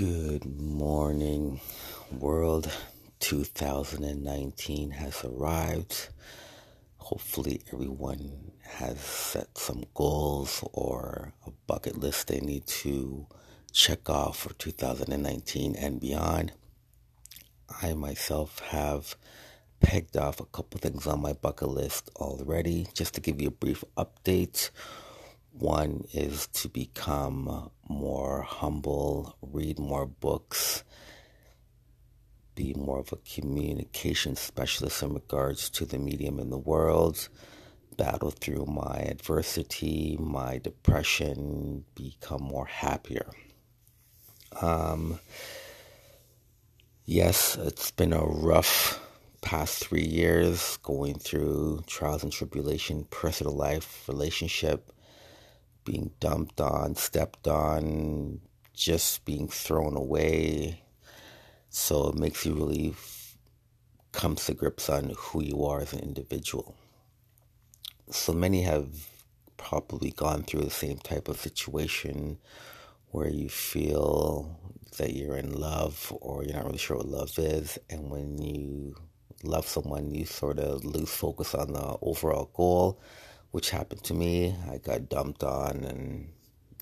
Good morning, world. 2019 has arrived. Hopefully, everyone has set some goals or a bucket list they need to check off for 2019 and beyond. I myself have pegged off a couple things on my bucket list already. Just to give you a brief update one is to become more humble, read more books, be more of a communication specialist in regards to the medium in the world, battle through my adversity, my depression, become more happier. Um, yes, it's been a rough past three years going through trials and tribulation, personal life, relationship being dumped on, stepped on, just being thrown away. So it makes you really come to grips on who you are as an individual. So many have probably gone through the same type of situation where you feel that you're in love or you're not really sure what love is. And when you love someone, you sort of lose focus on the overall goal which happened to me. I got dumped on, and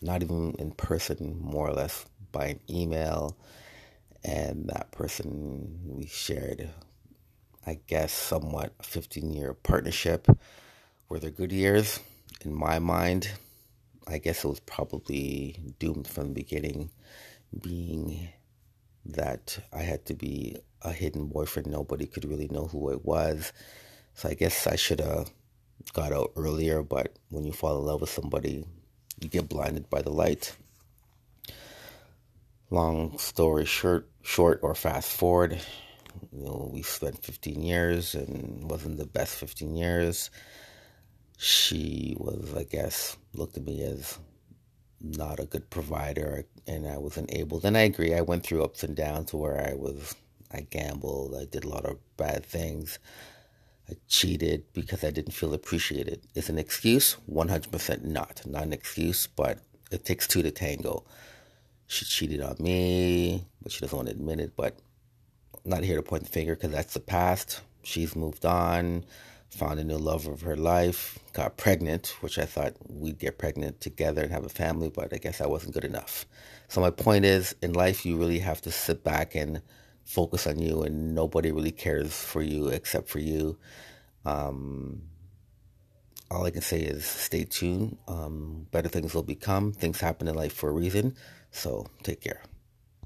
not even in person, more or less by an email. And that person, we shared, I guess, somewhat a 15 year partnership. Were there good years? In my mind, I guess it was probably doomed from the beginning, being that I had to be a hidden boyfriend. Nobody could really know who I was. So I guess I should have got out earlier, but when you fall in love with somebody, you get blinded by the light. Long story short, short or fast forward, you know, we spent 15 years and wasn't the best 15 years. She was, I guess, looked at me as not a good provider, and I wasn't able. Then I agree. I went through ups and downs where I was, I gambled, I did a lot of bad things. I cheated because I didn't feel appreciated. Is an excuse? 100% not. Not an excuse, but it takes two to tango. She cheated on me, but she doesn't want to admit it. But I'm not here to point the finger because that's the past. She's moved on, found a new love of her life, got pregnant, which I thought we'd get pregnant together and have a family, but I guess that wasn't good enough. So my point is, in life, you really have to sit back and focus on you, and nobody really cares for you except for you. Um, all I can say is stay tuned. Um, better things will become. Things happen in life for a reason. So take care.